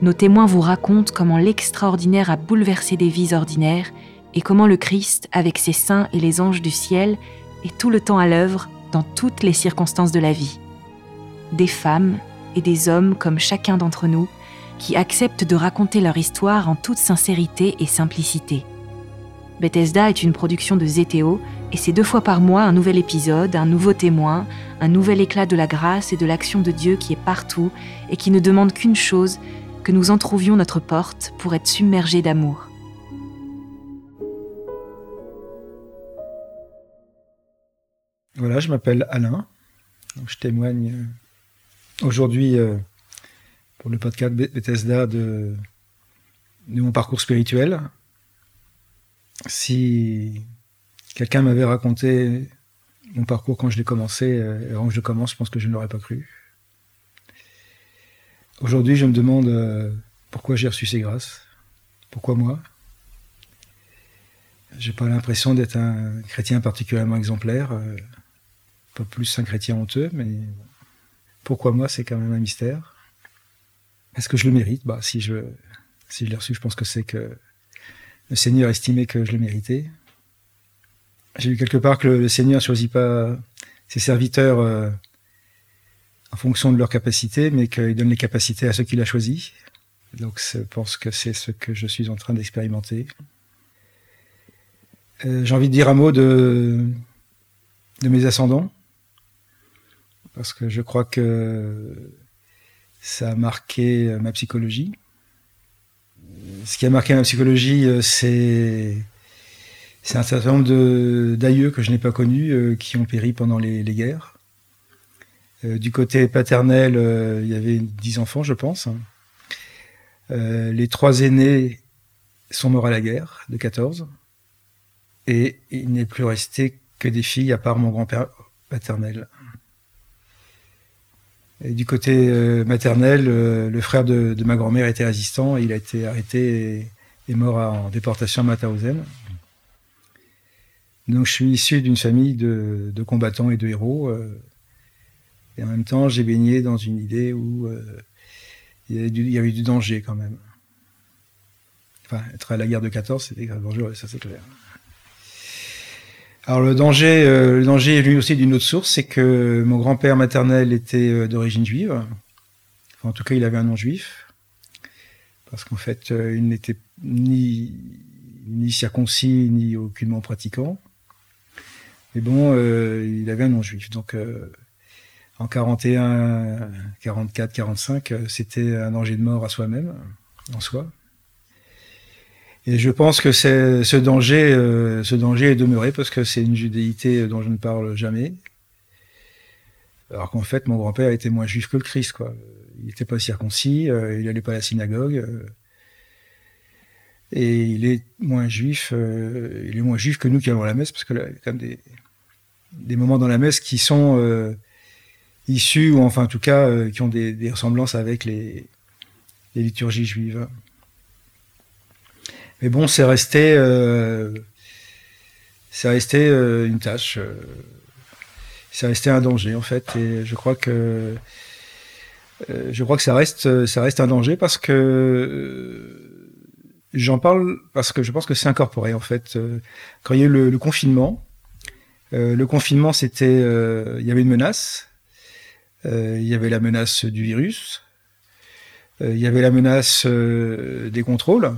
nos témoins vous racontent comment l'extraordinaire a bouleversé des vies ordinaires et comment le Christ, avec ses saints et les anges du ciel, est tout le temps à l'œuvre dans toutes les circonstances de la vie. Des femmes et des hommes comme chacun d'entre nous qui acceptent de raconter leur histoire en toute sincérité et simplicité. Bethesda est une production de ZTO et c'est deux fois par mois un nouvel épisode, un nouveau témoin, un nouvel éclat de la grâce et de l'action de Dieu qui est partout et qui ne demande qu'une chose, que nous entrouvions notre porte pour être submergés d'amour. Voilà, je m'appelle Alain. Je témoigne euh, aujourd'hui euh, pour le podcast Bethesda de, mon parcours spirituel si quelqu'un m'avait raconté mon parcours quand je l'ai commencé, euh, avant que je commence, je pense que je ne l'aurais pas cru. Aujourd'hui, je me demande euh, pourquoi j'ai reçu ces grâces? Pourquoi moi? J'ai pas l'impression d'être un chrétien particulièrement exemplaire, euh, pas plus un chrétien honteux, mais pourquoi moi, c'est quand même un mystère. Est-ce que je le mérite? Bah, si je si je l'ai reçu, je pense que c'est que le Seigneur estimait que je le méritais. J'ai lu quelque part que le, Seigneur ne choisit pas ses serviteurs euh, en fonction de leurs capacités, mais qu'il donne les capacités à ceux qu'il a choisis. Donc je pense que c'est ce que je suis en train d'expérimenter. Euh, j'ai envie de dire un mot de, de mes ascendants, parce que je crois que ça a marqué ma psychologie ce qui a marqué ma psychologie, euh, c'est un certain nombre d'aïeux que je n'ai pas connus euh, qui ont péri pendant les, guerres. Euh, du côté paternel, il y avait dix enfants, je pense. les trois aînés sont morts à la guerre, de 14. Et il n'est plus resté que des filles, à part mon grand-père paternel du côté euh, maternel, euh, le frère de, ma grand-mère était résistant. il a été arrêté et, mort en déportation à Mauthausen. Donc je suis issu d'une famille de, combattants et de héros. Euh, et en même temps, j'ai baigné dans une idée où il y, avait du, il y avait du danger quand même. Enfin, être à la guerre de 14, c'était dangereux, ça c'est clair. Alors le danger, euh, le danger est lui aussi d'une autre source, c'est que mon grand-père maternel était euh, d'origine juive. Enfin, en tout cas, il avait un nom juif, parce qu'en fait, euh, il n'était ni ni circoncis ni aucunement pratiquant. Mais bon, il avait un nom juif. Donc en 41, 44, 45, c'était un danger de mort à soi-même, en soi. Et je pense que ce danger, euh, ce danger est demeuré parce que c'est une judéité dont je ne parle jamais. Alors qu'en fait, mon grand-père était moins juif que le Christ, quoi. Il n'était pas circoncis, euh, il n'allait pas à la synagogue. Euh, et il est moins juif, il est moins juif que nous qui allons à la messe, parce que là, il y a quand même des moments dans la messe qui sont issus, ou enfin en tout cas, qui ont des, des ressemblances avec les, les liturgies juives. Mais bon, c'est resté, euh, c'est resté euh, une tâche. Euh, c'est resté un danger en fait, et je crois que je crois que ça reste, ça reste un danger parce que j'en parle parce que je pense que c'est incorporé en fait. Quand il y a eu le, le confinement, le confinement c'était, il y avait une menace, il y avait la menace du virus, il y avait la menace des contrôles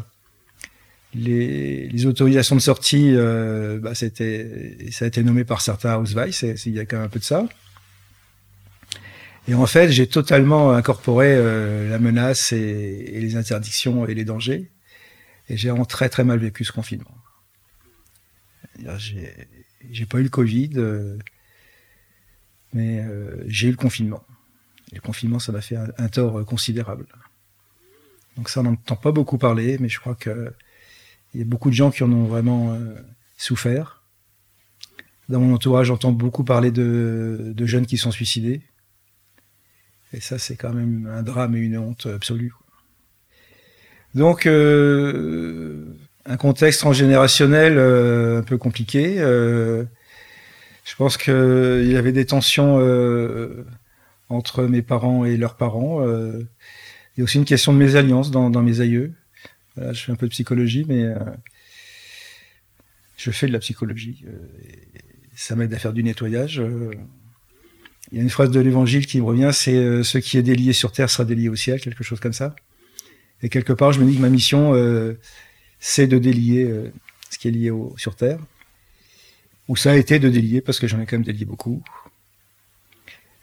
les, autorisations de sortie, euh, bah, c'était, ça a été nommé par certains Hausweiss, il y a quand même un peu de ça. Et en fait, j'ai totalement incorporé euh, la menace et, les interdictions et les dangers. Et j'ai vraiment très très mal vécu ce confinement. J'ai, pas eu le Covid, euh, mais j'ai eu le confinement. Le confinement, ça m'a fait un, tort considérable. Donc ça, on n'entend pas beaucoup parler, mais je crois qu'il y a beaucoup de gens qui en ont vraiment euh, souffert. Dans mon entourage, j'entends beaucoup parler de, jeunes qui sont suicidés. Et ça, c'est quand même un drame et une honte absolue. Donc, euh, un contexte transgénérationnel euh, un peu compliqué. Je pense qu'il y avait des tensions entre mes parents et leurs parents. Il y a aussi une question de mésalliance dans, dans mes aïeux. je fais un peu de psychologie, mais euh, je fais de la psychologie. Euh, ça m'aide à faire du nettoyage. Euh. il y a une phrase de l'évangile qui me revient, c'est ce qui est délié sur terre sera délié au ciel, quelque chose comme ça. Et quelque part, je me dis que ma mission, c'est de délier ce qui est lié sur terre. Ou ça a été de délier, parce que j'en ai quand même délié beaucoup.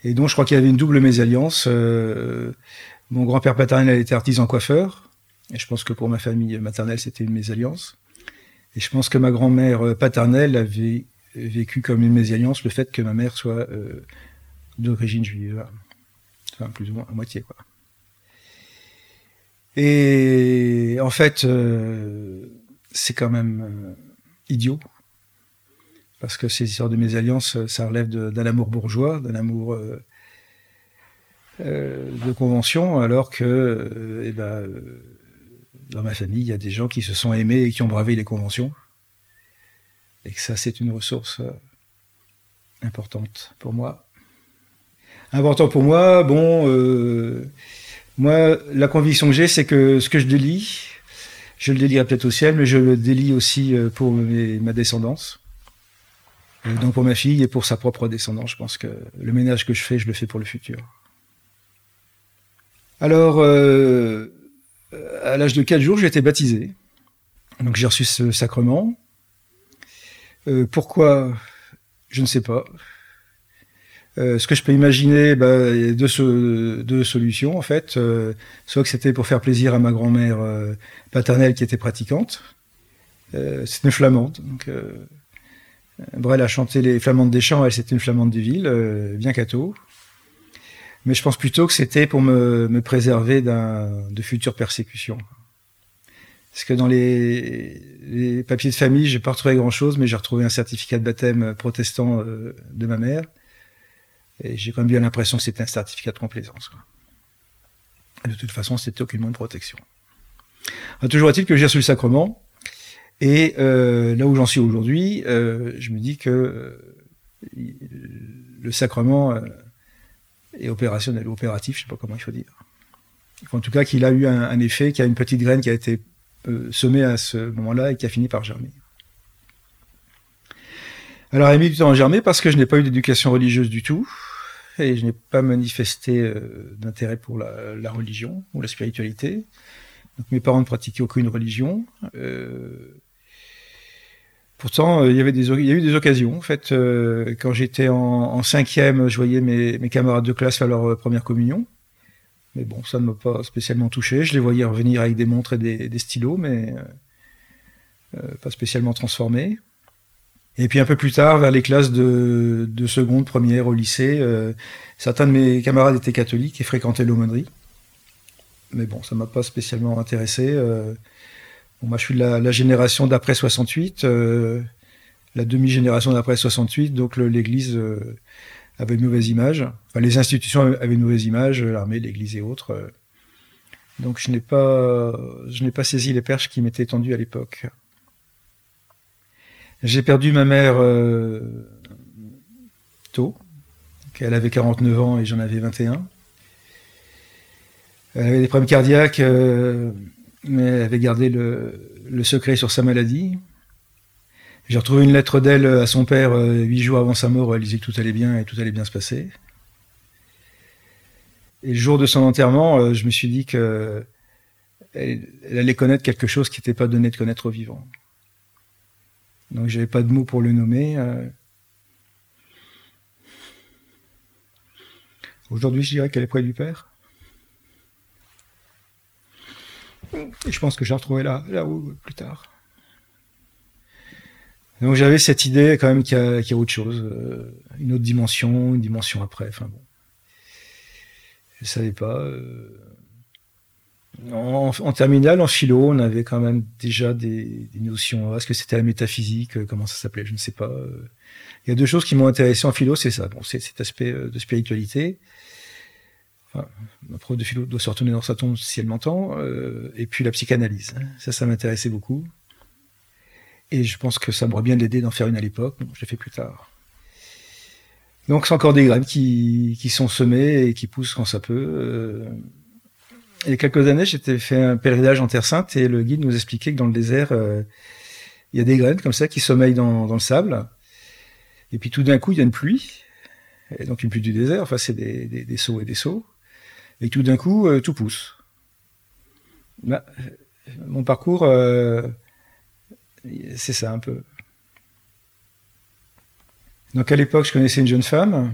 Et donc, je crois qu'il y avait une double mésalliance. Mon grand-père paternel été artisan coiffeur, et je pense que pour ma famille maternelle, c'était une mésalliance. Et je pense que ma grand-mère paternelle avait vécu comme une mésalliance le fait que ma mère soit euh, d'origine juive. Enfin, plus ou moins à moitié, quoi. Et en fait, euh, c'est quand même euh, idiot. Parce que ces histoires de mésalliance, ça relève d'un amour bourgeois, d'un amour euh, de convention, alors que euh, eh ben, euh, dans ma famille, il y a des gens qui se sont aimés et qui ont bravé les conventions. Et que ça, c'est une ressource importante pour moi. Important pour moi, bon, moi, la conviction que j'ai, c'est que ce que je délie, je le délie peut-être au ciel, mais je le délie aussi pour ma descendance. Donc pour ma fille et pour sa propre descendance, je pense que le ménage que je fais, je le fais pour le futur. Alors, euh, à l'âge de 4 jours, j'ai été baptisé. Donc j'ai reçu ce sacrement. Euh, pourquoi? Je ne sais pas. Euh, ce que je peux imaginer, bah, il y a deux, solutions en fait. soit que c'était pour faire plaisir à ma grand-mère paternelle qui était pratiquante. c'est une flamande. Brel a chanté les flamandes des champs, elle c'était une flamande des villes, bien catho. Mais je pense plutôt que c'était pour me, préserver de futures persécutions. Parce que dans les, papiers de famille, j'ai pas retrouvé grand-chose, mais j'ai retrouvé un certificat de baptême protestant euh, de ma mère. Et j'ai quand même bien l'impression que c'était un certificat de complaisance. de toute façon, c'était aucunement de protection. toujours est-il que j'ai reçu le sacrement. Et euh, là où j'en suis aujourd'hui, euh, je me dis que le sacrement et opérationnel, opératif, je sais pas comment il faut dire. En tout cas, qu'il a eu un, effet, qu'il y a une petite graine qui a été euh, semée à ce moment-là et qui a fini par germer. Alors, elle a mis du temps à germer parce que je n'ai pas eu d'éducation religieuse du tout et je n'ai pas manifesté euh, d'intérêt pour la, religion ou la spiritualité. Donc, mes parents ne pratiquaient aucune religion. Euh, Pourtant, euh, il y avait des, a eu des occasions. En fait, euh, quand j'étais en, cinquième, je voyais mes, camarades de classe faire leur euh, première communion. Mais bon, ça ne m'a pas spécialement touché. Je les voyais revenir avec des montres et des, stylos, mais pas spécialement transformés. Et puis un peu plus tard, vers les classes de, de seconde, première au lycée, certains de mes camarades étaient catholiques et fréquentaient l'aumônerie. Mais bon, ça m'a pas spécialement intéressé moi, je suis de la, génération d'après 68, euh, la demi-génération d'après 68, donc l'Église euh, avait une mauvaise image. Enfin, les institutions avaient une mauvaise image, l'armée, l'Église et autres. Euh. donc je n'ai pas, je n'ai pas saisi les perches qui m'étaient tendues à l'époque. J'ai perdu ma mère tôt. Elle avait 49 ans et j'en avais 21. Elle avait des problèmes cardiaques mais elle avait gardé le, secret sur sa maladie. J'ai retrouvé une lettre d'elle à son père euh, huit jours avant sa mort. Elle disait que tout allait bien et tout allait bien se passer. Et le jour de son enterrement, euh, je me suis dit que elle, allait connaître quelque chose qui n'était pas donné de connaître aux vivants. Donc j'avais pas de mots pour le nommer. Euh. Aujourd'hui, je dirais qu'elle est près du père. Et je pense que j'ai retrouvé là, là où plus tard. Donc j'avais cette idée quand même qu'il y, a autre chose, euh, une autre dimension, une dimension après. Enfin bon, je savais pas. Euh, en, terminale, en philo, on avait quand même déjà des, notions. Est-ce que c'était la métaphysique Comment ça s'appelait Je ne sais pas. Il y a deux choses qui m'ont intéressé en philo, c'est ça. Bon, c'est cet aspect de spiritualité. Ma prof de philo doit se retourner dans sa tombe si elle m'entend. et puis la psychanalyse. Ça, ça m'intéressait beaucoup. Et je pense que ça m'aurait bien aidé d'en faire une à l'époque. je l'ai fait plus tard. Donc c'est encore des graines qui, sont semées et qui poussent quand ça peut. Euh, il y a quelques années, j'étais fait un pèlerinage en Terre Sainte et le guide nous expliquait que dans le désert, euh, il y a des graines comme ça qui sommeillent dans, dans le sable. Et puis tout d'un coup, il y a une pluie. Et donc une pluie du désert, enfin c'est des, des, des, sauts et des sauts. Et tout d'un coup, euh, tout pousse. Bah, mon parcours, c'est ça un peu. Donc à l'époque, je connaissais une jeune femme.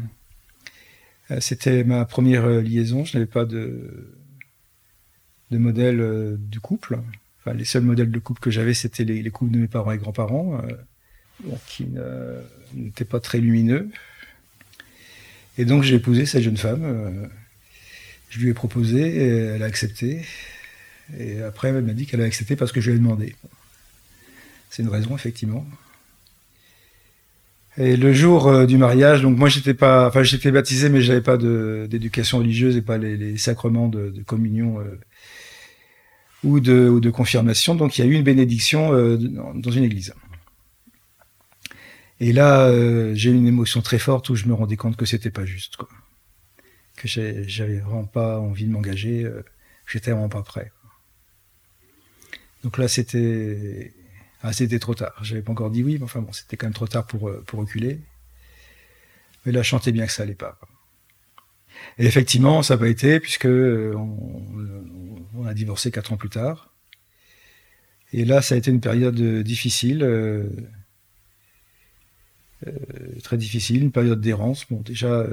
Euh, c'était ma première euh, liaison. Je n'avais pas de, de modèle euh, du couple. Enfin, les seuls modèles de couple que j'avais, c'était les, couples de mes parents et grands-parents, qui n'étaient pas très lumineux. Et donc j'ai épousé cette jeune femme. Je lui ai proposé, elle a accepté. Et après, elle m'a dit qu'elle a accepté parce que je lui ai demandé. C'est une raison, effectivement. Et le jour euh, du mariage, donc moi j'étais pas, enfin j'étais baptisé, mais j'avais pas d'éducation religieuse et pas les, sacrements de, communion euh, ou, de, confirmation. Donc il y a eu une bénédiction euh, dans une église. Et là, j'ai eu une émotion très forte où je me rendais compte que c'était pas juste. J'avais vraiment pas envie de m'engager, j'étais vraiment pas prêt. Donc là, c'était ah, trop tard. J'avais pas encore dit oui, mais enfin bon, c'était quand même trop tard pour, euh, pour reculer. Mais là, je chantais bien que ça allait pas. Et effectivement, ça n'a pas été, puisque euh, on, a divorcé quatre ans plus tard. Et là, ça a été une période difficile, euh, très difficile, une période d'errance. Bon, déjà,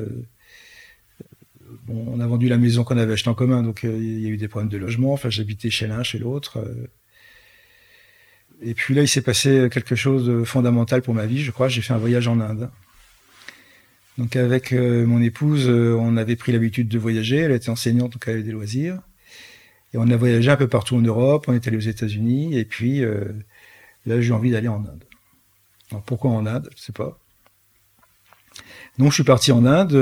on a vendu la maison qu'on avait achetée en commun, donc il y a eu des problèmes de logement. Enfin, j'habitais chez l'un, chez l'autre. Et puis là, il s'est passé quelque chose de fondamental pour ma vie, je crois. J'ai fait un voyage en Inde. Donc avec euh, mon épouse, euh, on avait pris l'habitude de voyager. Elle était enseignante, donc elle avait des loisirs. Et on a voyagé un peu partout en Europe. On est allé aux États-Unis. Et puis euh, là, j'ai envie d'aller en Inde. Alors pourquoi en Inde? Je sais pas. Donc je suis parti en Inde,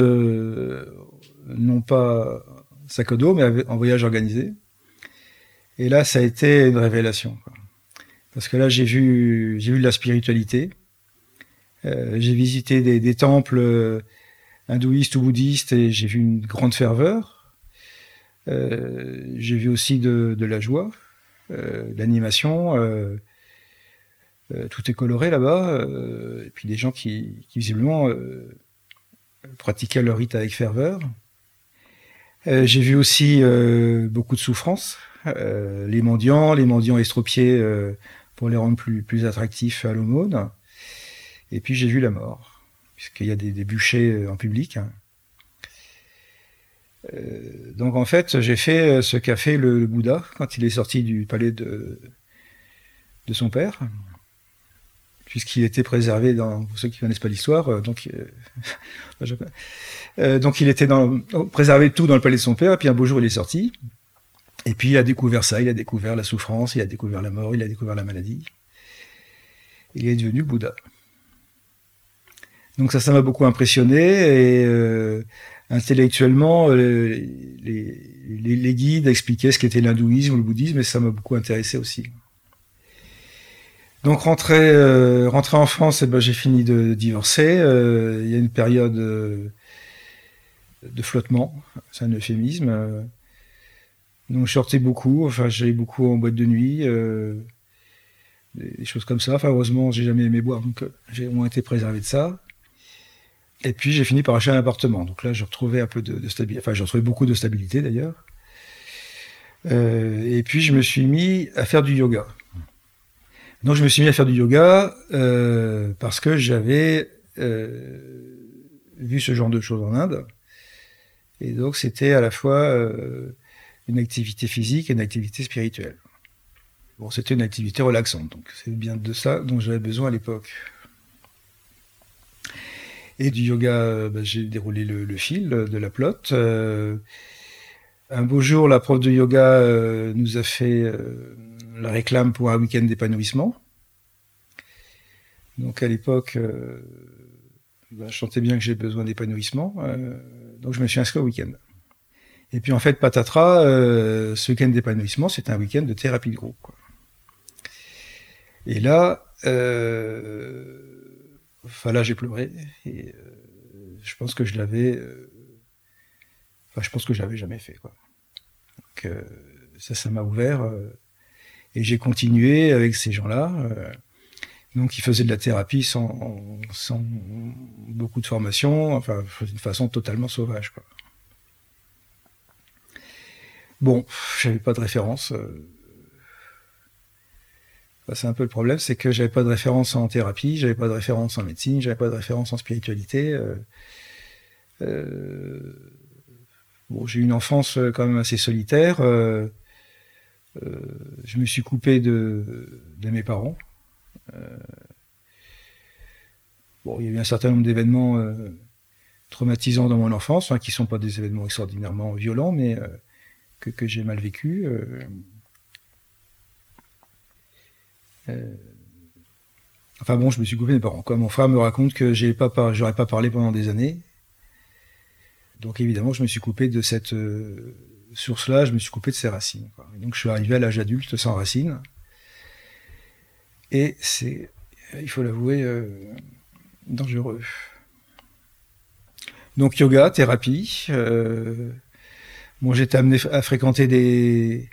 non pas sac à dos, mais en voyage organisé. Et là, ça a été une révélation. Parce que là, j'ai vu, j'ai vu de la spiritualité. Euh, j'ai visité des, temples euh, hindouistes ou bouddhistes et j'ai vu une grande ferveur. Euh, j'ai vu aussi de, la joie, de l'animation. tout est coloré là-bas. et puis des gens qui, qui visiblement pratiquaient leur rite avec ferveur. J'ai vu aussi beaucoup de souffrance. les mendiants, les mendiants estropiés pour les rendre plus, plus attractifs à l'aumône. Et puis j'ai vu la mort, puisqu'il y a des, bûchers euh, en public. Hein. Euh, donc en fait, j'ai fait euh, ce qu'a fait le, Bouddha quand il est sorti du palais de, de son père, puisqu'il était préservé dans, pour ceux qui connaissent pas l'histoire, donc, donc il était dans, préservé tout dans le palais de son père, et puis un beau jour il est sorti, et puis il a découvert ça, il a découvert la souffrance, il a découvert la mort, il a découvert la maladie. Il est devenu Bouddha. Donc ça, ça m'a beaucoup impressionné et euh, intellectuellement, euh, les, guides expliquaient ce qu'était l'hindouisme ou le bouddhisme et ça m'a beaucoup intéressé aussi. Donc rentré, euh, en France, eh ben, j'ai fini de divorcer. Il y a une période de flottement, c'est un euphémisme. Donc je sortais beaucoup, enfin j'allais beaucoup en boîte de nuit, euh, des, choses comme ça. Enfin heureusement j'ai jamais aimé boire, donc euh, j'ai moins été préservé de ça. Et puis j'ai fini par acheter un appartement. Donc là je retrouvais un peu de, stabilité, enfin j'ai retrouvé beaucoup de stabilité d'ailleurs. Euh, et puis je me suis mis à faire du yoga. Donc je me suis mis à faire du yoga parce que j'avais vu ce genre de choses en Inde. Et donc c'était à la fois une activité physique et une activité spirituelle. Bon, c'était une activité relaxante, donc c'est bien de ça dont j'avais besoin à l'époque. Et du yoga, bah, j'ai déroulé le, fil de la plotte. Euh, Un beau jour, la prof de yoga nous a fait la réclame pour un week-end d'épanouissement. Donc à l'époque, bah, je sentais bien que j'ai besoin d'épanouissement, donc je me suis inscrit au week-end. Et puis en fait, patatras, ce week-end d'épanouissement, c'était un week-end de thérapie de groupe. Et là, euh, enfin là j'ai pleuré et euh, je pense que je l'avais, euh, enfin je pense que je l'avais jamais fait quoi. Donc ça, ça m'a ouvert et j'ai continué avec ces gens-là. donc ils faisaient de la thérapie sans, sans beaucoup de formation, enfin d'une façon totalement sauvage quoi. Bon, j'avais pas de référence. Bah, c'est un peu le problème, c'est que j'avais pas de référence en thérapie, j'avais pas de référence en médecine, j'avais pas de référence en spiritualité. Euh, euh, bon, j'ai eu une enfance euh, quand même assez solitaire. Je me suis coupé de, mes parents. bon, il y a eu un certain nombre d'événements traumatisants dans mon enfance, hein, qui sont pas des événements extraordinairement violents, mais que, que j'ai mal vécu. Euh, enfin bon, je me suis coupé mes parents. Quoi. Mon frère me raconte que j'ai pas, j'aurais pas parlé pendant des années. Donc évidemment, je me suis coupé de cette euh, source-là, je me suis coupé de ses racines. donc je suis arrivé à l'âge adulte sans racines. Et c'est, il faut l'avouer, euh, dangereux. Donc yoga, thérapie. bon, j'étais amené à fréquenter des,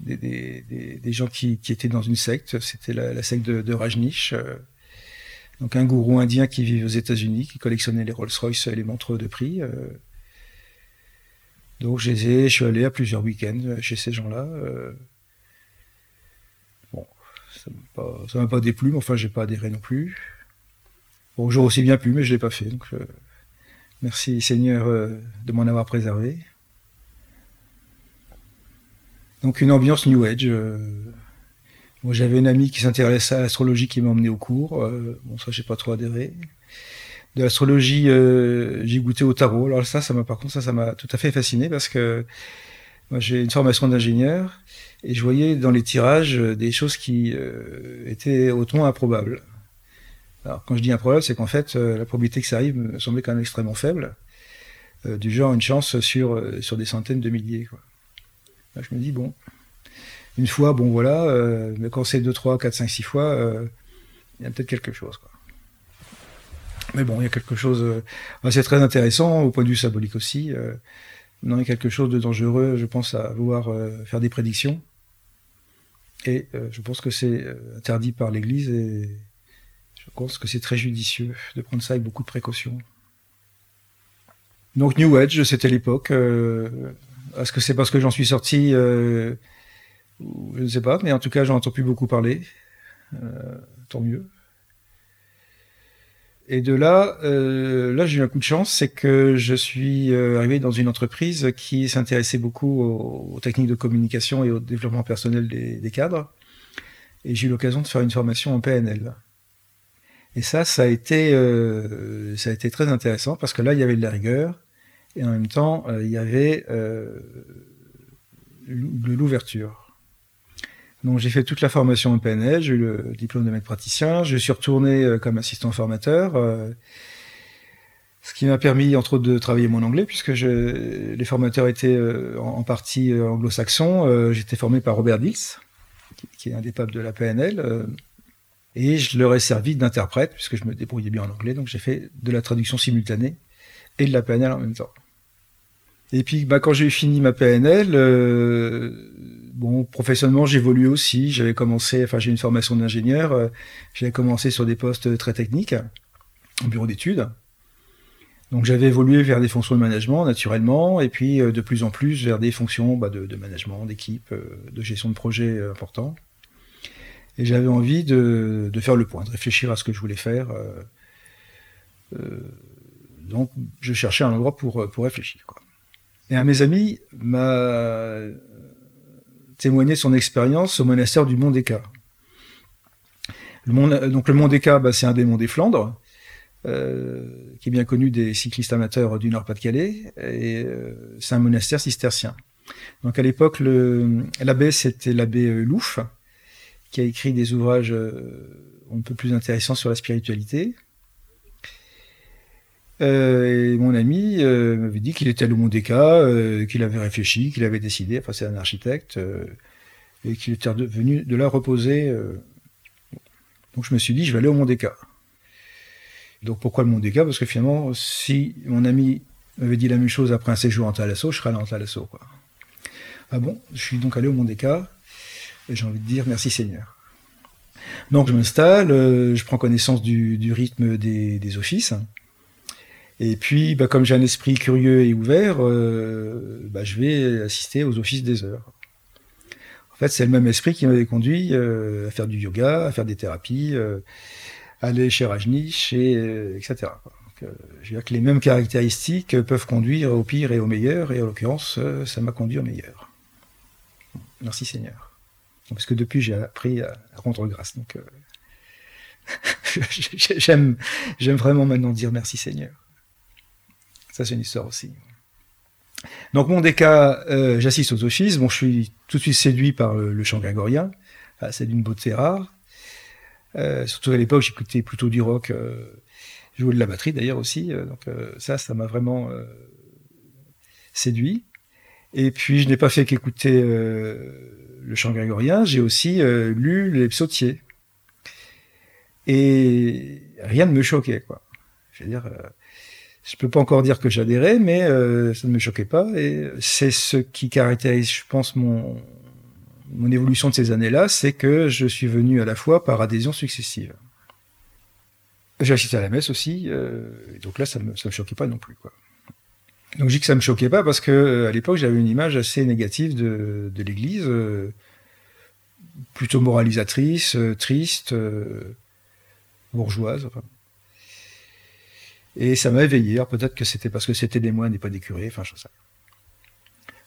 des, gens qui, étaient dans une secte. C'était la, secte de, Rajnish. Euh, donc un gourou indien qui vit aux États-Unis, qui collectionnait les Rolls-Royce et les montres de prix. Euh. Donc je suis allé à plusieurs week-ends chez ces gens-là. Euh. Bon, ça m'a pas, déplu, mais enfin j'ai pas adhéré non plus. Bon, j'aurais aussi bien pu, mais je l'ai pas fait. Donc merci Seigneur de m'en avoir préservé. Donc une ambiance New Age. Euh. Moi, j'avais une amie qui s'intéressait à l'astrologie qui m'a emmené au cours. Euh, bon, ça, j'ai pas trop adhéré. De l'astrologie, euh, j'ai goûté au tarot. Alors ça, ça m'a, par contre, ça, ça m'a tout à fait fasciné parce que moi, j'ai une formation d'ingénieur et je voyais dans les tirages des choses qui étaient hautement improbables. Alors, quand je dis improbable, c'est qu'en fait, la probabilité que ça arrive me semblait quand même extrêmement faible. du genre une chance sur, sur des centaines de milliers. Quoi je me dis, bon, une fois, bon voilà, euh, mais quand c'est 2, 3, 4, 5, 6 fois, euh, il y a peut-être quelque chose. Quoi. Mais bon, il y a quelque chose. Euh, c'est très intéressant au point de vue symbolique aussi. non, il y a quelque chose de dangereux, je pense, à vouloir faire des prédictions. Et je pense que c'est interdit par l'Église et je pense que c'est très judicieux de prendre ça avec beaucoup de précaution. Donc New Age, c'était l'époque. Est-ce que c'est parce que j'en suis sorti euh, Je ne sais pas, mais en tout cas, j'en entends plus beaucoup parler. Euh, tant mieux. Et de là, euh, là j'ai eu un coup de chance, c'est que je suis arrivé dans une entreprise qui s'intéressait beaucoup aux, techniques de communication et au développement personnel des, cadres. Et j'ai eu l'occasion de faire une formation en PNL. Et ça, ça a été, ça a été très intéressant parce que là, il y avait de la rigueur, et en même temps, euh, il y avait euh, de l'ouverture. Donc j'ai fait toute la formation en PNL, j'ai eu le diplôme de maître praticien, je suis retourné euh, comme assistant formateur, ce qui m'a permis entre autres de travailler mon anglais puisque je, les formateurs étaient en, partie anglo-saxons. J'étais formé par Robert Dills, qui, est un des papes de la PNL, et je leur ai servi d'interprète puisque je me débrouillais bien en anglais, donc j'ai fait de la traduction simultanée et de la PNL en même temps. Et puis, bah, quand j'ai fini ma PNL, euh, bon, professionnellement, j'évolue aussi. J'avais commencé, enfin, j'ai une formation d'ingénieur. Euh, j'avais commencé sur des postes très techniques, en bureau d'études. Donc, j'avais évolué vers des fonctions de management, naturellement, et puis euh, de plus en plus vers des fonctions bah, de, management, d'équipe, de gestion de projet importants. Et j'avais envie de, faire le point, de réfléchir à ce que je voulais faire. donc, je cherchais un endroit pour, pour réfléchir. Et un mes amis m'a témoigné son expérience au monastère du Mont des Le donc le Mont des bah, c'est un des monts des Flandres. qui est bien connu des cyclistes amateurs du Nord-Pas-de-Calais, et c'est un monastère cistercien. Donc à l'époque, l'abbé, c'était l'abbé Louf, qui a écrit des ouvrages un peu plus intéressants sur la spiritualité. Euh, et mon ami euh, m'avait dit qu'il était allé au Mondéca, euh, qu'il avait réfléchi, qu'il avait décidé, enfin c'est un architecte, et qu'il était venu de là reposer. Donc je me suis dit, je vais aller au Mondéca. Donc pourquoi le Mondéca Parce que finalement, si mon ami m'avait dit la même chose après un séjour en Talasso, je serais allé en Talasso. Ah bon, je suis donc allé au Mondéca, et j'ai envie de dire merci Seigneur. Donc je m'installe, je prends connaissance du, rythme des offices. Et puis, bah, comme j'ai un esprit curieux et ouvert, euh, bah, je vais assister aux offices des heures. En fait, c'est le même esprit qui m'avait conduit euh, à faire du yoga, à faire des thérapies, euh, aller chez Rajneesh, et, etc. Donc, je veux dire que les mêmes caractéristiques peuvent conduire au pire et au meilleur, et en l'occurrence, ça m'a conduit au meilleur. Merci Seigneur. Parce que depuis, j'ai appris à rendre grâce. Donc, j'aime, j'aime vraiment maintenant dire merci Seigneur. Ça, c'est une histoire aussi. Donc, mon déca, euh, j'assiste aux offices. Bon, je suis tout de suite séduit par le, chant grégorien. Ah, c'est d'une beauté rare. Euh, surtout à l'époque, j'écoutais plutôt du rock. Euh, je jouais de la batterie d'ailleurs aussi. donc, ça, ça m'a vraiment séduit. Et puis, je n'ai pas fait qu'écouter le chant grégorien. J'ai aussi lu les psautiers. Et rien ne me choquait, quoi. Je veux dire je peux pas encore dire que j'adhérais, mais euh, ça ne me choquait pas. Et c'est ce qui caractérise, je pense, mon, mon évolution de ces années-là, c'est que je suis venu à la fois par adhésion successive. J'ai assisté à la messe aussi, euh, et donc là, ça ça me choquait pas non plus, quoi. Donc je dis que ça me choquait pas parce que euh, à l'époque, j'avais une image assez négative de, de l'Église, plutôt moralisatrice, triste, bourgeoise. Enfin. Et ça m'a éveillé. peut-être que c'était parce que c'était des moines et pas des curés, enfin je sais.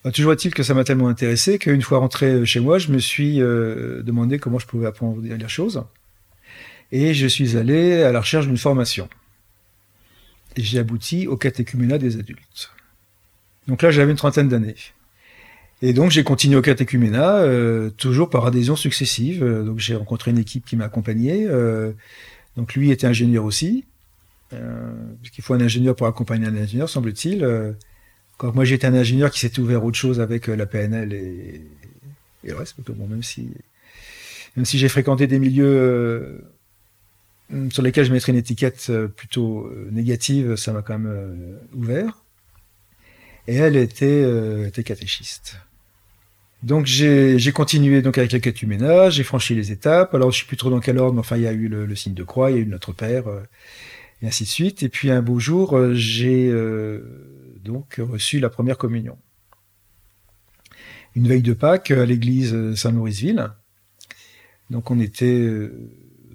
Bah, toujours est-il que ça m'a tellement intéressé qu'une fois rentré chez moi, je me suis euh, demandé comment je pouvais apprendre les choses. Et je suis allé à la recherche d'une formation. Et j'ai abouti au catéchuménat des adultes. Donc là, j'avais une trentaine d'années. Et donc j'ai continué au catéchuménat, euh, toujours par adhésion successive. Donc j'ai rencontré une équipe qui m'a accompagné. Euh, donc lui était ingénieur aussi. Euh, qu'il faut un ingénieur pour accompagner un ingénieur, semble-t-il. Euh, quand moi j'étais un ingénieur qui s'était ouvert autre chose avec euh, la PNL et, le reste, bon, même si, même si j'ai fréquenté des milieux sur lesquels je mettrais une étiquette plutôt négative, ça m'a quand même ouvert. Et elle était, était catéchiste. Donc j'ai continué donc avec le ménage, j'ai franchi les étapes. Alors je sais plus trop dans quel ordre, mais enfin il y a eu le, signe de croix, il y a eu notre Père, et ainsi de suite. Et puis un beau jour, euh, j'ai euh, donc reçu la première communion. Une veille de Pâques à l'église Saint-Mauriceville. Donc on était,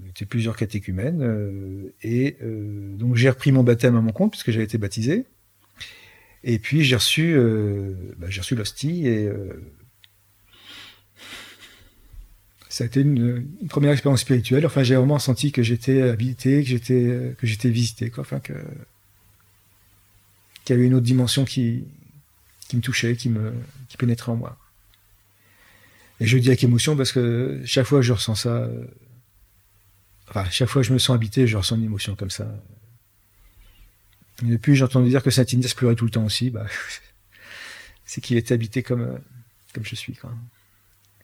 on était plusieurs catéchumènes euh, et donc j'ai repris mon baptême à mon compte puisque j'avais été baptisé. Et puis j'ai reçu, bah, j'ai reçu l'hostie et ça a été une, première expérience spirituelle. Enfin, j'ai vraiment senti que j'étais habité, que j'étais que j'étais visité, quoi. Enfin, que qu'il y avait une autre dimension qui qui me touchait, qui me qui pénétrait en moi. Et je dis avec émotion parce que chaque fois que je ressens ça, enfin, chaque fois que je me sens habité, je ressens une émotion comme ça. Et depuis, j'ai entendu dire que Saint Inès pleurait tout le temps aussi. Bah, c'est qu'il était habité comme comme je suis, quoi.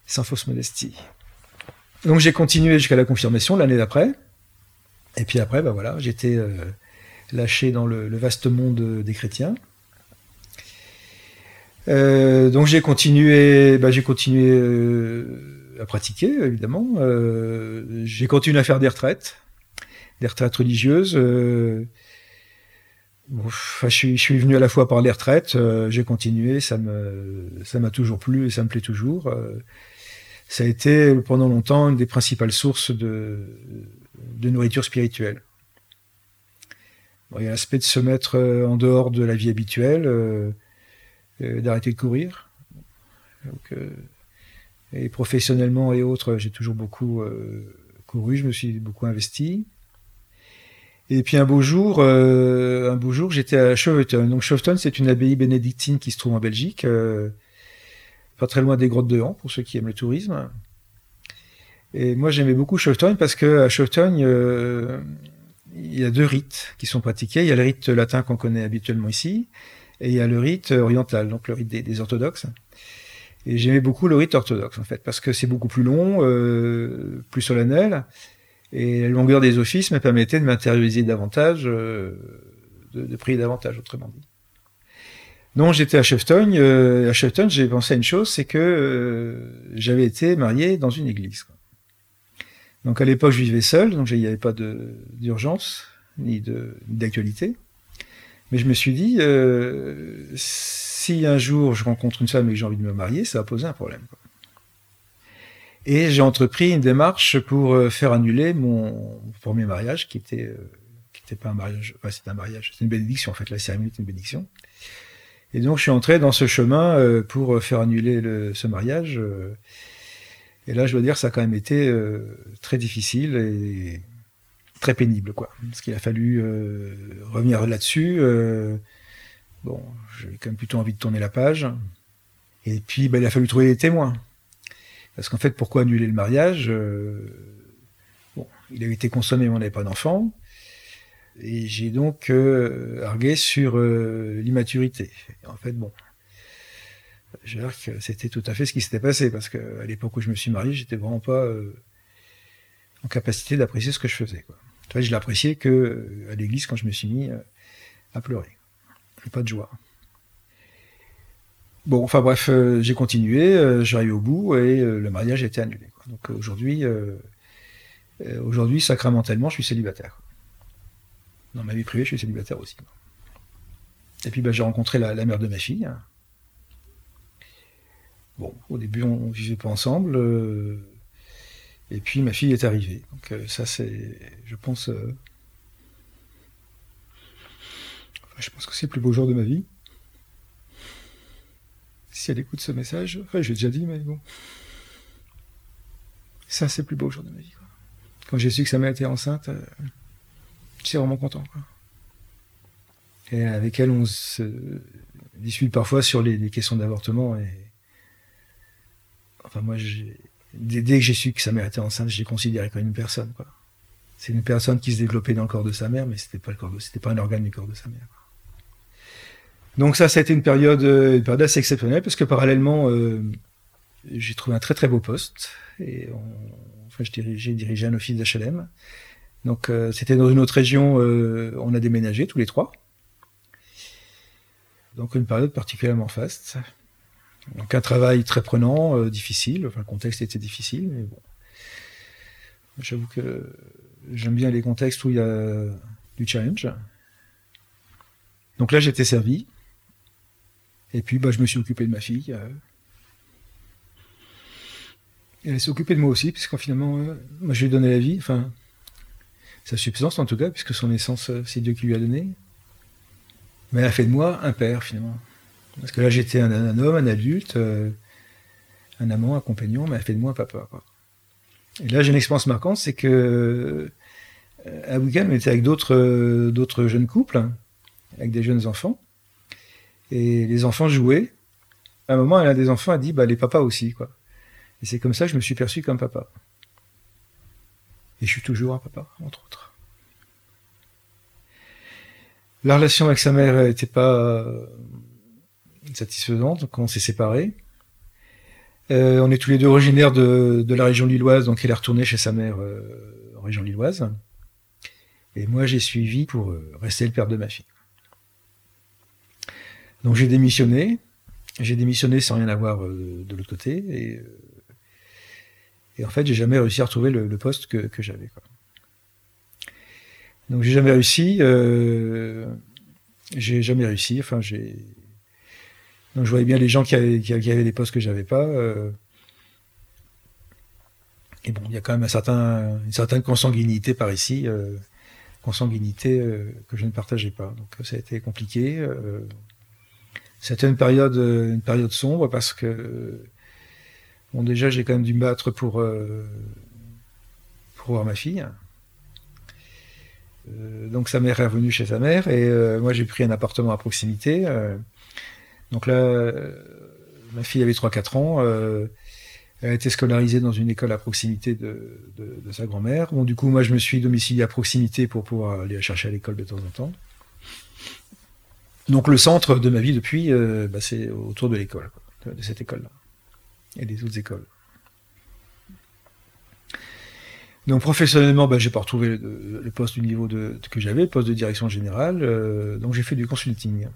Sans fausse modestie. Donc j'ai continué jusqu'à la confirmation l'année d'après. Et puis après, bah voilà, j'étais euh, lâché dans le, vaste monde des chrétiens. Euh, donc j'ai continué, bah, j'ai continué euh, à pratiquer évidemment. j'ai continué à faire des retraites, des retraites religieuses. je, suis, je, suis, venu à la fois par les retraites, j'ai continué, ça ça m'a toujours plu et ça me plaît toujours ça a été pendant longtemps une des principales sources de, de nourriture spirituelle. il y a l'aspect de se mettre euh, en dehors de la vie habituelle, euh, euh, d'arrêter de courir. et professionnellement et autres, j'ai toujours beaucoup couru, je me suis beaucoup investi. Et puis un beau jour, un beau jour, j'étais à Chauveton. Donc Chauveton, c'est une abbaye bénédictine qui se trouve en Belgique, pas très loin des grottes de Han, pour ceux qui aiment le tourisme. Et moi, j'aimais beaucoup Chauveton parce que à Chauveton, il y a deux rites qui sont pratiqués. Il y a le rite latin qu'on connaît habituellement ici, et il y a le rite oriental, donc le rite des, orthodoxes. Et j'aimais beaucoup le rite orthodoxe, en fait, parce que c'est beaucoup plus long, euh, plus solennel, et la longueur des offices me permettait de m'intérioriser davantage, euh, de, prier davantage, autrement dit. Donc j'étais à Chefton. Euh, à Chefton, j'ai pensé à une chose, c'est que j'avais été marié dans une église. Donc à l'époque, je vivais seul, donc il n'y avait pas d'urgence ni d'actualité. Mais je me suis dit, euh, si un jour je rencontre une femme et que j'ai envie de me marier, ça va poser un problème. Et j'ai entrepris une démarche pour euh, faire annuler mon premier mariage, qui était, euh, qui était pas un mariage, enfin c'était un mariage, c'est une bénédiction en fait, la cérémonie est une bénédiction. Et donc je suis entré dans ce chemin pour faire annuler le, ce mariage. Et là, je dois dire, ça a quand même été très difficile et très pénible, quoi. Parce qu'il a fallu euh, revenir là-dessus. Euh, bon, j'ai quand même plutôt envie de tourner la page. Et puis, ben, il a fallu trouver des témoins. Parce qu'en fait, pourquoi annuler le mariage euh, Bon, il a été consommé, mais on n'avait pas d'enfant. Et j'ai donc argué sur l'immaturité. En fait, bon, je veux dire que c'était tout à fait ce qui s'était passé, parce qu'à l'époque où je me suis marié, j'étais vraiment pas en capacité d'apprécier ce que je faisais. Quoi je l'appréciais que euh, à l'église quand je me suis mis euh, à pleurer. Pas de joie. Bon, enfin bref, euh, j'ai continué, j'arrive au bout et le mariage a été annulé. Donc aujourd'hui, aujourd'hui, sacramentellement, je suis célibataire. Dans ma vie privée, je suis célibataire aussi. Et puis bah, j'ai rencontré la, mère de ma fille. Bon, au début, on vivait pas ensemble. Et puis ma fille est arrivée. Donc euh, ça c'est, je pense, euh, je pense que c'est le plus beau jour de ma vie. Si elle écoute ce message, enfin je l'ai déjà dit, mais bon, ça c'est le plus beau jour de ma vie. Quand j'ai su que sa mère était enceinte, euh, j'étais vraiment content. Et avec elle, on se dispute parfois sur les, questions d'avortement. Et enfin moi j'ai dès, que j'ai su que sa mère était enceinte, je l'ai considéré comme une personne. C'est une personne qui se développait dans le corps de sa mère, mais c'était pas pas un organe du corps de sa mère. Donc ça, ça a été une période, euh, une période assez exceptionnelle parce que parallèlement, euh, j'ai trouvé un très très beau poste et enfin, j'ai dirigé un office d'HLM. Donc euh, c'était dans une autre région, on a déménagé tous les trois. Donc une période particulièrement faste. Donc un travail très prenant, euh, difficile. Enfin, le contexte était difficile, mais bon. J'avoue que j'aime bien les contextes où il y a du challenge. Donc là, j'étais servi. Et puis, bah, je me suis occupé de ma fille. Euh. Elle s'est occupée de moi aussi, puisqu'en finalement, euh, moi, je lui ai donné la vie. Sa substance en tout cas, puisque son essence, c'est Dieu qui lui a donné. Mais elle a fait de moi un père, finalement. Parce que là, j'étais un, homme, un adulte, euh, un amant, un compagnon, mais elle fait de moi un papa. Et là, j'ai une expérience marquante, c'est que euh, à week-end, on était avec d'autres euh, d'autres jeunes couples, avec des jeunes enfants, et les enfants jouaient. À un moment, l'un des enfants a dit, bah, les papas aussi, quoi. Et c'est comme ça que je me suis perçu comme papa. Et je suis toujours un papa, entre autres. La relation avec sa mère n'était pas satisfaisante, donc on s'est séparés. Euh, on est tous les deux originaires de, la région lilloise, donc elle est retournée chez sa mère euh, en région lilloise. Et moi, j'ai suivi pour euh, rester le père de ma fille. Donc j'ai démissionné. J'ai démissionné sans rien avoir de l'autre côté. Et, et, en fait, j'ai jamais réussi à retrouver le, poste que, j'avais. Donc j'ai jamais réussi. j'ai jamais réussi. Enfin, j'ai donc je voyais bien les gens qui avaient, des postes que j'avais pas. Euh. Et bon, il y a quand même une certaine consanguinité par ici, euh, consanguinité euh, que je ne partageais pas. Donc ça a été compliqué. C'était période, une période sombre parce que bon déjà j'ai quand même dû me battre pour pour voir ma fille. donc sa mère est revenue chez sa mère et moi j'ai pris un appartement à proximité. donc là, ma fille avait 3-4 ans. elle a été scolarisée dans une école à proximité de, de sa grand-mère. Bon, du coup, moi, je me suis domicilié à proximité pour pouvoir aller chercher à l'école de temps en temps. Donc le centre de ma vie depuis, euh, bah, c'est autour de l'école, de cette école-là, et des autres écoles. Donc professionnellement, bah, j'ai pas retrouvé le, poste du niveau de, que j'avais, poste de direction générale. Euh, donc j'ai fait du consulting.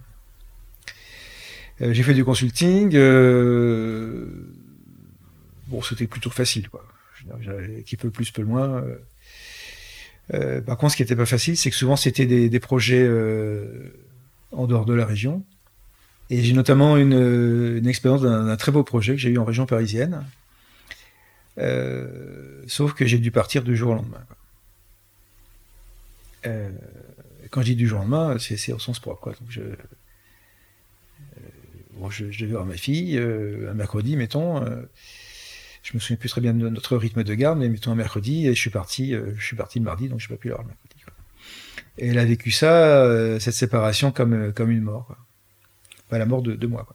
Euh, j'ai fait du consulting. bon, c'était plutôt facile, quoi. Qui peut plus, peut moins. par contre, ce qui n'était pas facile, c'est que souvent c'était des projets en dehors de la région. Et j'ai notamment une, expérience d'un très beau projet que j'ai eu en région parisienne. Euh, sauf que j'ai dû partir du jour au lendemain. Euh, quand je dis du jour au lendemain, c'est au sens propre. Quoi. Je, euh, je, devais voir ma fille un mercredi, mettons. je me souviens plus très bien de notre rythme de garde, mais mettons un mercredi, et je suis parti, je suis parti le mardi, donc je n'ai pas pu la voir le mercredi. Et elle a vécu ça, cette séparation, comme une mort. La mort de, moi.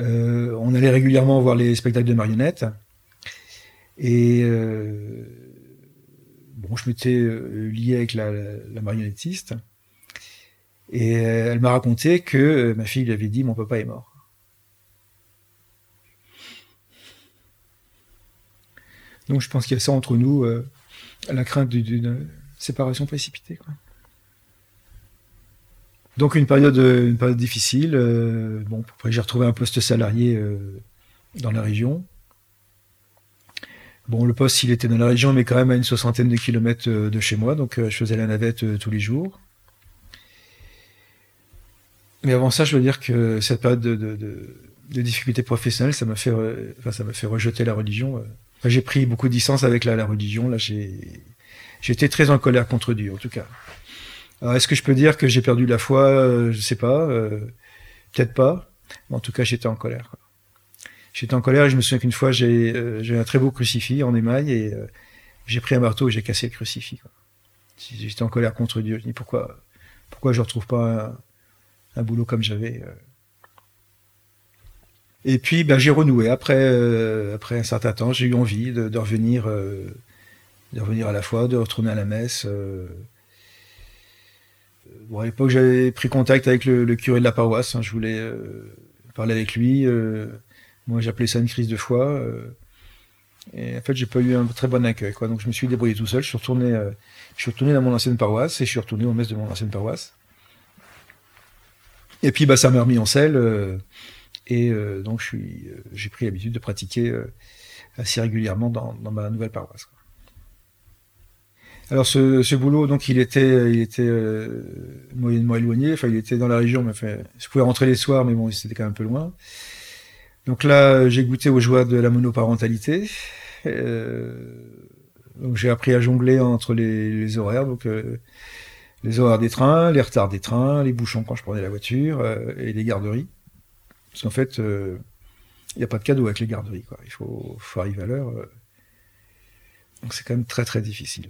Euh, on allait régulièrement voir les spectacles de marionnettes. Et bon, je m'étais lié avec la, marionnettiste. Et elle m'a raconté que ma fille lui avait dit Mon papa est mort. Donc je pense qu'il y a ça entre nous, la crainte d'une séparation précipitée. Donc une période, une période difficile. Euh, bon, après j'ai retrouvé un poste salarié euh, dans la région. Bon, le poste, il était dans la région, mais quand même à une soixantaine de kilomètres euh, de chez moi, donc je faisais la navette tous les jours. Mais avant ça, je veux dire que cette période de, de, de, difficultés professionnelles, ça m'a fait, enfin, ça m'a fait rejeter la religion. j'ai pris beaucoup de distance avec la, la religion. Là, j'ai J'étais très en colère contre Dieu, en tout cas. Alors, est-ce que je peux dire que j'ai perdu la foi? Euh, Je sais pas. Euh, peut-être pas. En tout cas, j'étais en colère. J'étais en colère et je me souviens qu'une fois, j'ai euh, un très beau crucifix en émail et j'ai pris un marteau et j'ai cassé le crucifix. J'étais en colère contre Dieu. Je dis pourquoi, pourquoi je ne retrouve pas un, boulot comme j'avais. Et puis, ben, j'ai renoué. Après, après un certain temps, j'ai eu envie de, revenir de revenir à la fois, de retourner à la messe. Euh. Bon, à l'époque, j'avais pris contact avec le, curé de la paroisse. Hein. je voulais euh, parler avec lui. Euh. moi, j'appelais ça une crise de foi. et en fait, j'ai pas eu un très bon accueil. Quoi. Donc, je me suis débrouillé tout seul. Je suis retourné, je suis retourné dans mon ancienne paroisse et je suis retourné aux messes de mon ancienne paroisse. Et puis, bah, ça m'a remis en selle. et donc, j'ai pris l'habitude de pratiquer assez régulièrement dans, dans ma nouvelle paroisse. Quoi. Alors ce, boulot, donc il était, il était euh, moyennement éloigné. Enfin, il était dans la région, mais enfin, je pouvais rentrer les soirs, mais bon, c'était quand même un peu loin. Donc là, j'ai goûté aux joies de la monoparentalité. Euh, donc j'ai appris à jongler entre les, horaires, donc euh, les horaires des trains, les retards des trains, les bouchons quand je prenais la voiture et les garderies. Parce qu'en fait, il n'y a pas de cadeau avec les garderies. Quoi. Il faut, faut arriver à l'heure. donc c'est quand même très très difficile.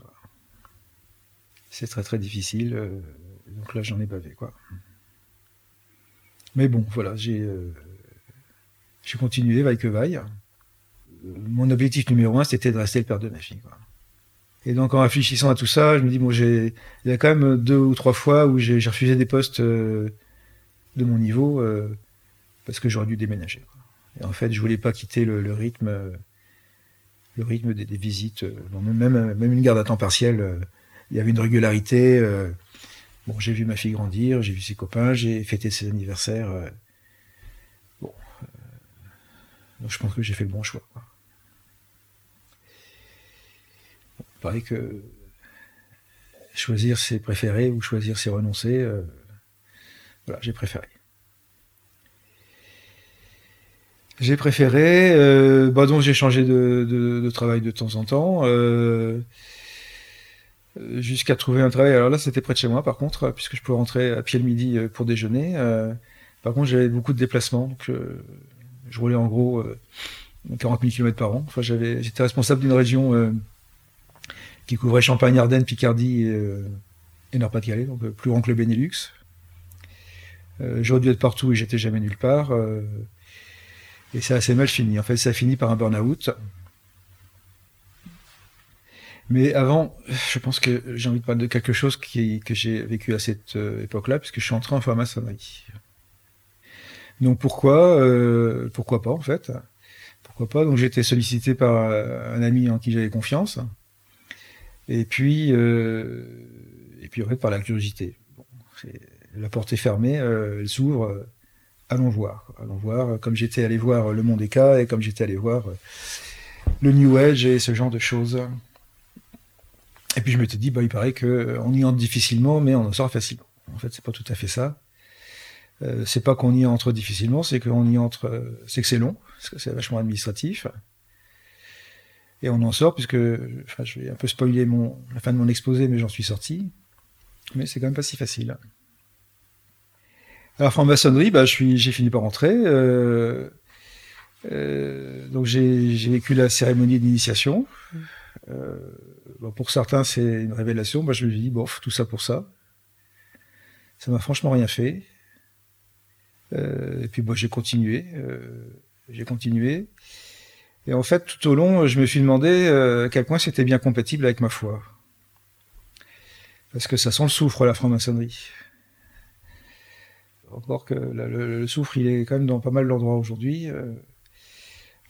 C'est très très difficile. Euh, donc là, j'en ai bavé, quoi. Mais bon, voilà, j'ai euh, continué, vaille que vaille. Mon objectif numéro un, c'était de rester le père de ma fille. Quoi. Et donc, en réfléchissant à tout ça, je me dis, bon, j'ai, il y a quand même deux ou trois fois où j'ai, refusé des postes euh, de mon niveau parce que j'aurais dû déménager. Et en fait, je voulais pas quitter le, rythme, le rythme des, visites. même, même une garde à temps partiel il y avait une régularité. Euh, bon, j'ai vu ma fille grandir, j'ai vu ses copains, j'ai fêté ses anniversaires. Euh, bon, euh, donc je pense que j'ai fait le bon choix. pareil que choisir ses préférés ou choisir ses renoncés, voilà, j'ai préféré. J'ai préféré, bah donc j'ai changé de, travail de temps en temps. Jusqu'à trouver un travail. Alors là, c'était près de chez moi, par contre, puisque je pouvais rentrer à pied le midi euh, pour déjeuner. Euh, par contre, j'avais beaucoup de déplacements, donc je roulais en gros 40 000 km par an. Enfin, j'avais, j'étais responsable d'une région qui couvrait Champagne, Ardennes, Picardie et, Nord-Pas-de-Calais, donc plus grand que le Benelux. J'aurais dû être partout et j'étais jamais nulle part. et ça a assez mal fini. En fait, ça a fini par un burn-out. Mais avant, je pense que j'ai envie de parler de quelque chose qui, que j'ai vécu à cette euh, époque-là, puisque je suis entré en franc-maçonnerie. Donc pourquoi euh, Pourquoi pas en fait? Pourquoi pas? Donc j'ai été sollicité par euh, un ami en qui j'avais confiance, et puis et puis en fait par la curiosité. Bon, la porte est fermée, elle s'ouvre. allons voir, allons voir. Comme j'étais allé voir le Monde Eka et comme j'étais allé voir le New Age et ce genre de choses. Et puis je m'étais dit, bah, il paraît qu'on euh, y entre difficilement, mais on en sort facilement. En fait, c'est pas tout à fait ça. Euh, c'est pas qu'on y entre difficilement, c'est qu'on y entre, euh, c'est que c'est long, parce que c'est vachement administratif. Et on en sort, puisque, enfin, je vais un peu spoiler mon, la fin de mon exposé, mais j'en suis sorti. Mais c'est quand même pas si facile. Alors, franc-maçonnerie, bah, j'ai fini par rentrer. Euh, euh, donc, j'ai vécu la cérémonie d'initiation. Euh, pour certains, c'est une révélation. Moi, je me dis, bof, tout ça pour ça. Ça m'a franchement rien fait. Euh, et puis, moi, j'ai continué. Euh, j'ai continué. Et en fait, tout au long, je me suis demandé à quel point c'était bien compatible avec ma foi. Parce que ça sent le soufre, la franc-maçonnerie. Encore que le, le, soufre, il est quand même dans pas mal d'endroits aujourd'hui.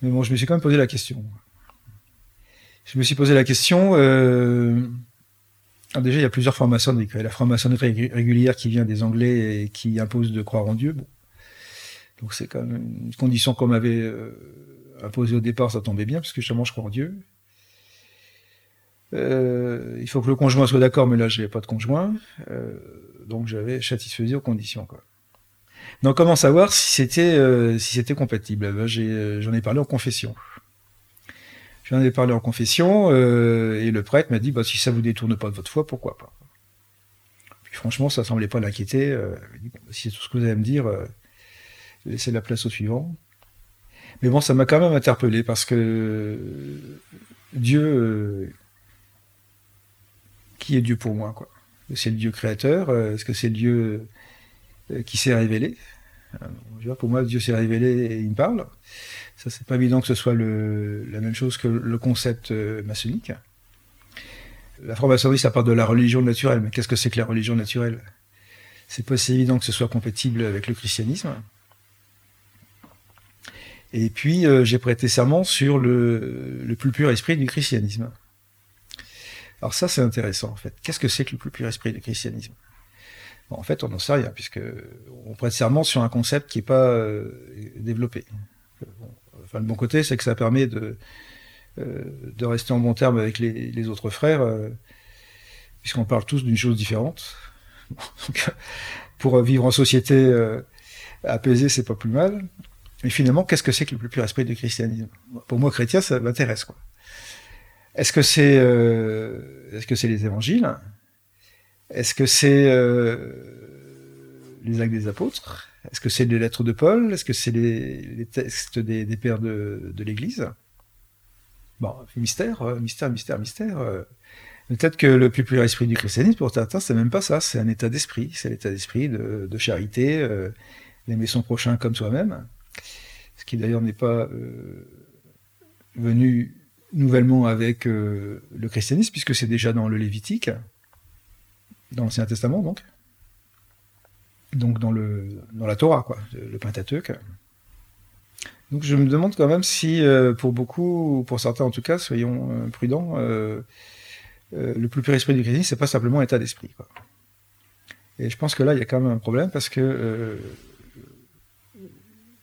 mais bon, je me suis quand même posé la question je me suis posé la question. Euh, déjà, il y a plusieurs y a la franc-maçonnerie régulière qui vient des Anglais et qui impose de croire en Dieu. Bon. Donc c'est quand même une condition qu'on m'avait euh, imposée au départ, ça tombait bien, parce que justement, je crois en Dieu. Euh, il faut que le conjoint soit d'accord, mais là, je n'avais pas de conjoint. Euh, donc j'avais satisfait aux conditions. Quoi. Donc comment savoir si c'était euh, si compatible? Ben, J'en ai, ai parlé en confession. J'en ai parlé en confession, euh, et le prêtre m'a dit, bah, si ça vous détourne pas de votre foi, pourquoi pas? Puis franchement, ça semblait pas l'inquiéter. Euh, bah, si c'est tout ce que vous allez me dire, euh, laissez la place au suivant. Mais bon, ça m'a quand même interpellé, parce que Dieu, qui est Dieu pour moi quoi? C'est le Dieu créateur Est-ce que c'est le Dieu qui s'est révélé? Pour moi, Dieu s'est révélé et il me parle. Ça, c'est pas évident que ce soit le, la même chose que le concept euh, maçonnique. La franc-maçonnerie, ça part de la religion naturelle. Mais qu'est-ce que c'est que la religion naturelle? C'est pas si évident que ce soit compatible avec le christianisme. Et puis, euh, j'ai prêté serment sur le, le, plus pur esprit du christianisme. Alors ça, c'est intéressant, en fait. Qu'est-ce que c'est que le plus pur esprit du christianisme? En fait, on n'en sait rien, puisque on prête serment sur un concept qui n'est pas euh, développé. Le bon côté, c'est que ça permet de, euh, de rester en bon terme avec les, autres frères, euh, puisqu'on parle tous d'une chose différente. Donc, pour vivre en société euh, apaisée, c'est pas plus mal. Mais finalement, qu'est-ce que c'est que le plus pur esprit du christianisme? Pour moi, chrétien, ça m'intéresse. Quoi. Est-ce que c'est est-ce que c'est les évangiles? Est-ce que c'est les actes des apôtres? Est-ce que c'est les lettres de Paul? Est-ce que c'est les, textes des, pères de, l'Église? Bon, mystère, euh, mystère, mystère, mystère. Euh. Peut-être que le plus pur esprit du christianisme, pour certains, c'est même pas ça. C'est un état d'esprit. C'est l'état d'esprit de, charité, euh, d'aimer son prochain comme soi-même. Ce qui d'ailleurs n'est pas venu nouvellement avec le christianisme, puisque c'est déjà dans le Lévitique, dans l'Ancien Testament donc donc dans, le, dans la Torah, quoi, le Pentateuque. Donc je me demande quand même si, euh, pour beaucoup, pour certains en tout cas, soyons euh, prudents, euh, le plus pur esprit du christianisme, c'est pas simplement un état d'esprit. Et je pense que là, il y a quand même un problème parce que,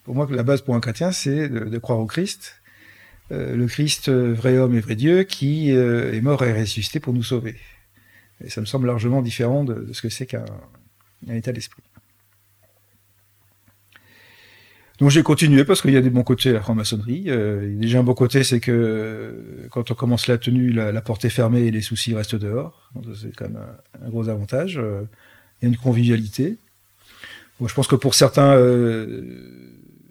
pour moi, la base pour un chrétien, c'est de, croire au Christ, le Christ, vrai homme et vrai Dieu, qui est mort et ressuscité pour nous sauver. Et ça me semble largement différent de, de ce que c'est qu'un état d'esprit. Donc j'ai continué parce qu'il y a des bons côtés à la franc-maçonnerie. Euh, déjà un bon côté, c'est que euh, quand on commence la tenue, la, porte est fermée et les soucis restent dehors. C'est quand même un, gros avantage. Euh, il y a une convivialité. je pense que pour certains,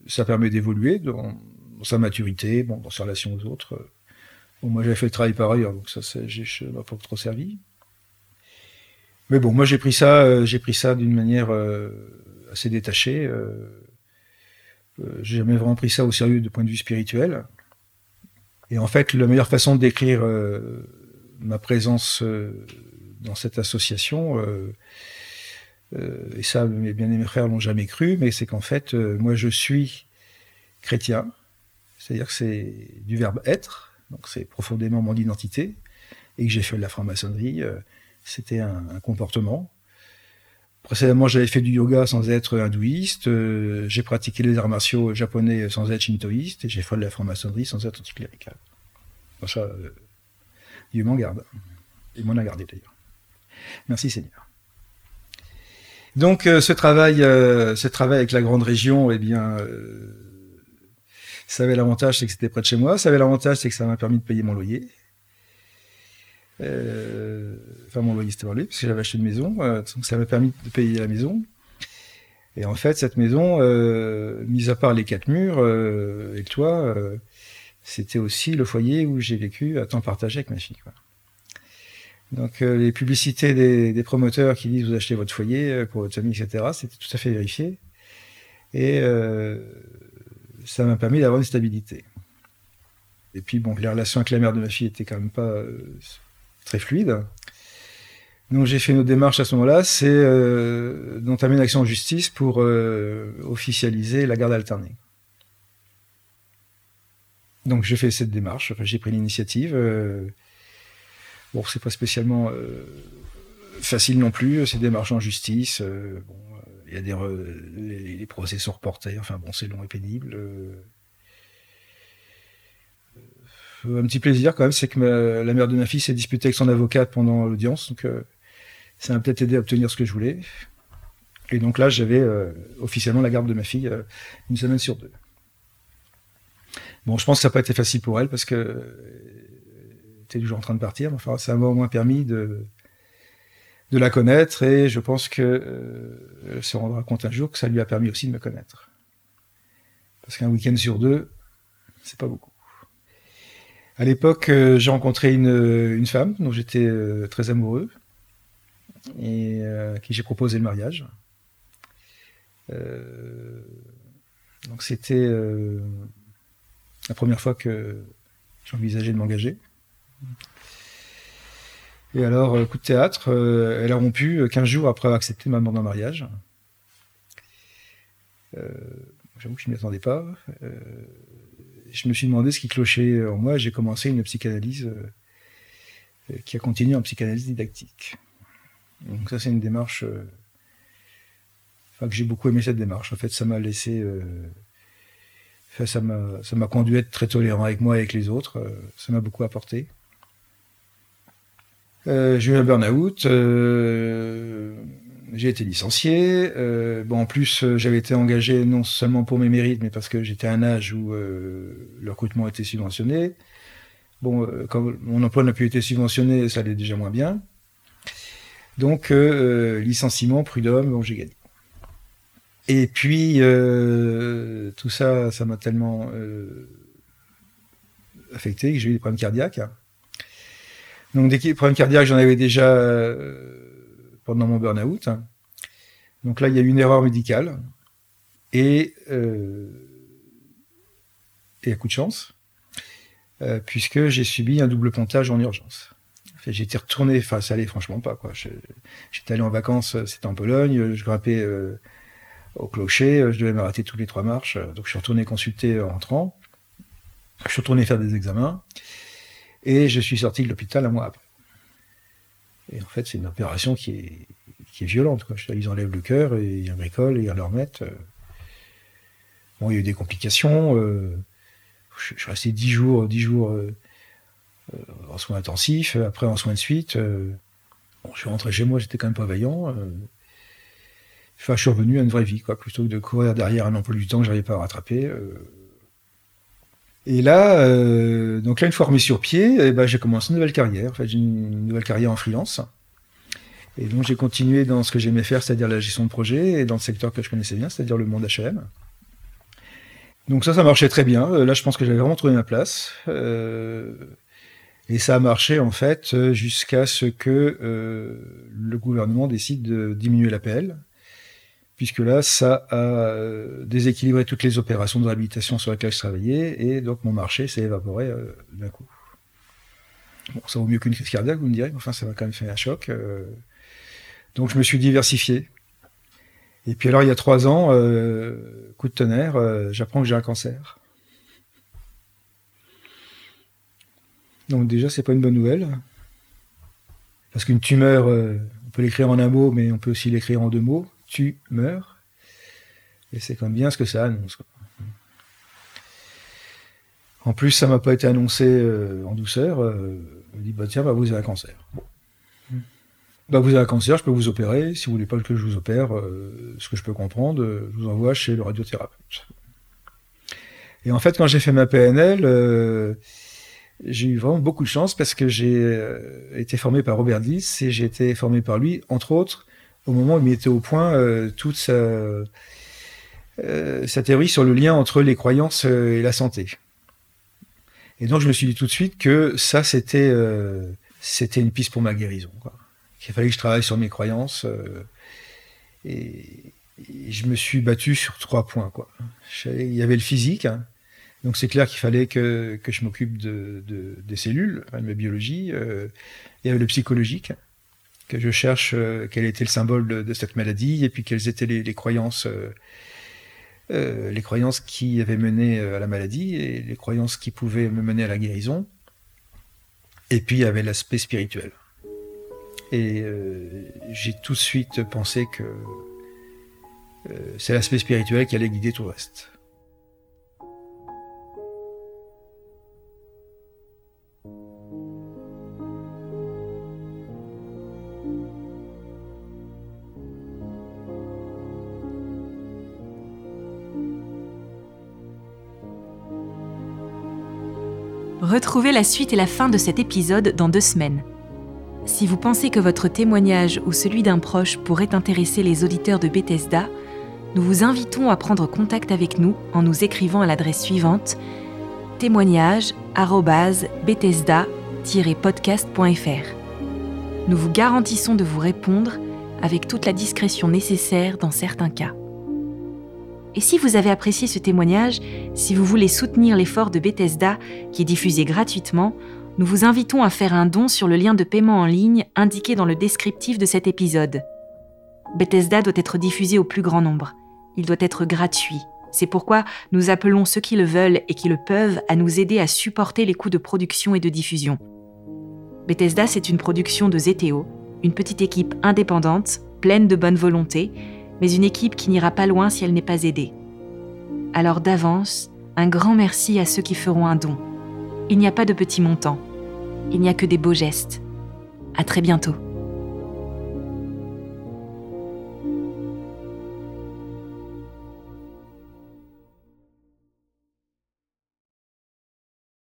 ça permet d'évoluer dans, sa maturité, bon, dans sa relation aux autres. Bon, moi, j'avais fait le travail par ailleurs, donc ça, ça m'a pas trop servi. Mais bon, moi, j'ai pris ça, euh, j'ai pris ça d'une manière euh, assez détachée. Euh, euh, j'ai jamais vraiment pris ça au sérieux de point de vue spirituel. Et en fait, la meilleure façon de décrire ma présence dans cette association, et ça, mes bien-aimés frères l'ont jamais cru, mais c'est qu'en fait, moi, je suis chrétien, c'est-à-dire que c'est du verbe être, donc c'est profondément mon identité, et que j'ai fait de la franc-maçonnerie, euh, c'était un, comportement. Précédemment, j'avais fait du yoga sans être hindouiste, euh, j'ai pratiqué les arts martiaux japonais sans être shintoïste, et j'ai fait de la franc-maçonnerie sans être anticlérical. Bon, ça, euh, Dieu m'en garde. Il m'en a gardé d'ailleurs. Merci Seigneur. Donc ce travail, ce travail avec la grande région, eh bien, ça avait l'avantage, c'est que c'était près de chez moi. Ça avait l'avantage, c'est que ça m'a permis de payer mon loyer. Enfin, mon loyer, c'était par lui, parce que j'avais acheté une maison. Euh, donc, ça m'a permis de payer la maison. Et en fait, cette maison, euh, mis à part les quatre murs euh, et le toit, c'était aussi le foyer où j'ai vécu à temps partagé avec ma fille. Donc, les publicités des, promoteurs qui disent vous achetez votre foyer pour votre famille, etc., c'était tout à fait vérifié. Et ça m'a permis d'avoir une stabilité. Et puis, bon, les relations avec la mère de ma fille étaient quand même pas très fluides. Donc, j'ai fait une autre démarche à ce moment-là, c'est euh, d'entamer une action en justice pour euh, officialiser la garde alternée. Donc, j'ai fait cette démarche, enfin, j'ai pris l'initiative. bon, c'est pas spécialement facile non plus, ces démarches en justice. bon, il y a des les, procès sont reportés. Enfin bon, c'est long et pénible. Euh, un petit plaisir quand même, c'est que la mère de ma fille s'est disputée avec son avocate pendant l'audience, donc euh, ça m'a peut-être aidé à obtenir ce que je voulais. Et donc là, j'avais euh, officiellement la garde de ma fille une semaine sur deux. Bon, je pense que ça n'a pas été facile pour elle parce que était toujours en train de partir. Enfin, ça m'a au moins permis de, de la connaître et je pense que euh, elle se rendra compte un jour que ça lui a permis aussi de me connaître. Parce qu'un week-end sur deux, c'est pas beaucoup. À l'époque, euh, j'ai rencontré une, une, femme dont j'étais euh, très amoureux et à qui j'ai proposé le mariage. donc c'était la première fois que j'envisageais de m'engager. Et alors, euh, coup de théâtre, euh, elle a rompu 15 euh, jours après avoir accepté ma demande en mariage. J'avoue que je ne m'y attendais pas. je me suis demandé ce qui clochait en moi. J'ai commencé une psychanalyse qui a continué en psychanalyse didactique. Donc ça, c'est une démarche... Enfin, que j'ai beaucoup aimé cette démarche. En fait, ça m'a laissé... Enfin, ça m'a conduit à être très tolérant avec moi et avec les autres. ça m'a beaucoup apporté. Euh, j'ai eu un burn-out. Euh, j'ai été licencié. Euh, bon, en plus, j'avais été engagé non seulement pour mes mérites, mais parce que j'étais à un âge où le recrutement était subventionné. Bon, quand mon emploi n'a plus été subventionné, ça allait déjà moins bien. Donc, licenciement, prud'homme, bon, j'ai gagné. Et puis, tout ça, ça m'a tellement affecté que j'ai eu des problèmes cardiaques. Donc des problèmes cardiaques, j'en avais déjà euh, pendant mon burn-out. Donc là, il y a eu une erreur médicale et euh, et à coup de chance, euh, puisque j'ai subi un double pontage en urgence. Été retourné, enfin ça allait franchement pas quoi. J'étais allé en vacances, c'était en Pologne, je grimpais au clocher, je devais m'arrêter toutes les trois marches, donc je suis retourné consulter en rentrant. Je suis retourné faire des examens. Et je suis sorti de l'hôpital un mois après. Et en fait, c'est une opération qui est, qui est violente. Quoi. Ils enlèvent le cœur et ils bricolent et ils le remettent. Bon, il y a eu des complications. Euh, je, suis resté dix jours, dix jours euh, euh, en soins intensifs, après en soins de suite. bon, je suis rentré chez moi, j'étais quand même pas vaillant. Enfin, je suis revenu à une vraie vie, plutôt que de courir derrière un emploi du temps que j'arrivais pas à rattraper. Et là, euh, donc là, une fois remis sur pied, eh ben, j'ai commencé une nouvelle carrière. En fait, j'ai une nouvelle carrière en freelance. Et donc, j'ai continué dans ce que j'aimais faire, c'est-à-dire la gestion de projet, et dans le secteur que je connaissais bien, c'est-à-dire le monde HM. Donc ça, ça marchait très bien. Euh, là, je pense que j'avais vraiment trouvé ma place. Euh, Et ça a marché en fait jusqu'à ce que euh, le gouvernement décide de diminuer l'APL, puisque là, ça a euh, déséquilibré toutes les opérations de réhabilitation sur lesquelles je travaillais, et donc mon marché s'est évaporé euh, d'un coup. Bon, ça vaut mieux qu'une crise cardiaque, vous me direz, enfin ça m'a quand même fait un choc. donc je me suis diversifié. Et puis alors il y a trois ans, coup de tonnerre, j'apprends que j'ai un cancer. Donc déjà, c'est pas une bonne nouvelle. Parce qu'une tumeur, euh, on peut l'écrire en un mot, mais on peut aussi l'écrire en deux mots. Tu meurs. Et c'est quand même bien ce que ça annonce. En plus, ça m'a pas été annoncé euh, en douceur. Euh, on dit, bah tiens, bah, vous avez un cancer. Bah, vous avez un cancer, je peux vous opérer. Si vous voulez pas que je vous opère, ce que je peux comprendre, je vous envoie chez le radiothérapeute. Et en fait, quand j'ai fait ma PNL, j'ai eu vraiment beaucoup de chance parce que j'ai euh, été formé par Robert Diss et j'ai été formé par lui, entre autres, au moment où il mettait au point euh, toute sa, euh, sa, théorie sur le lien entre les croyances et la santé. Et donc je me suis dit tout de suite que ça, c'était c'était une piste pour ma guérison. Qu'il fallait que je travaille sur mes croyances. Et, je me suis battu sur trois points. Quoi. Il y avait le physique. Hein, donc c'est clair qu'il fallait que, que je m'occupe de, de, des cellules, de ma biologie. Euh, il y avait le psychologique, que je cherche euh, quel était le symbole de, de, cette maladie et puis quelles étaient les, les croyances, euh, euh les croyances qui avaient mené à la maladie et les croyances qui pouvaient me mener à la guérison. Et puis il y avait l'aspect spirituel. Et j'ai tout de suite pensé que c'est l'aspect spirituel qui allait guider tout le reste. Retrouvez la suite et la fin de cet épisode dans deux semaines. Si vous pensez que votre témoignage ou celui d'un proche pourrait intéresser les auditeurs de Bethesda, nous vous invitons à prendre contact avec nous en nous écrivant à l'adresse suivante témoignage@bethesda-podcast.fr. Nous vous garantissons de vous répondre avec toute la discrétion nécessaire dans certains cas. Et si vous avez apprécié ce témoignage, si vous voulez soutenir l'effort de Bethesda qui est diffusé gratuitement, nous vous invitons à faire un don sur le lien de paiement en ligne indiqué dans le descriptif de cet épisode. Bethesda doit être diffusé au plus grand nombre. Il doit être gratuit. C'est pourquoi nous appelons ceux qui le veulent et qui le peuvent à nous aider à supporter les coûts de production et de diffusion. Bethesda, c'est une production de Zeteo, une petite équipe indépendante, pleine de bonne volonté, mais une équipe qui n'ira pas loin si elle n'est pas aidée. Alors d'avance, un grand merci à ceux qui feront un don. Il n'y a pas de petits montants. Il n'y a que des beaux gestes. À très bientôt.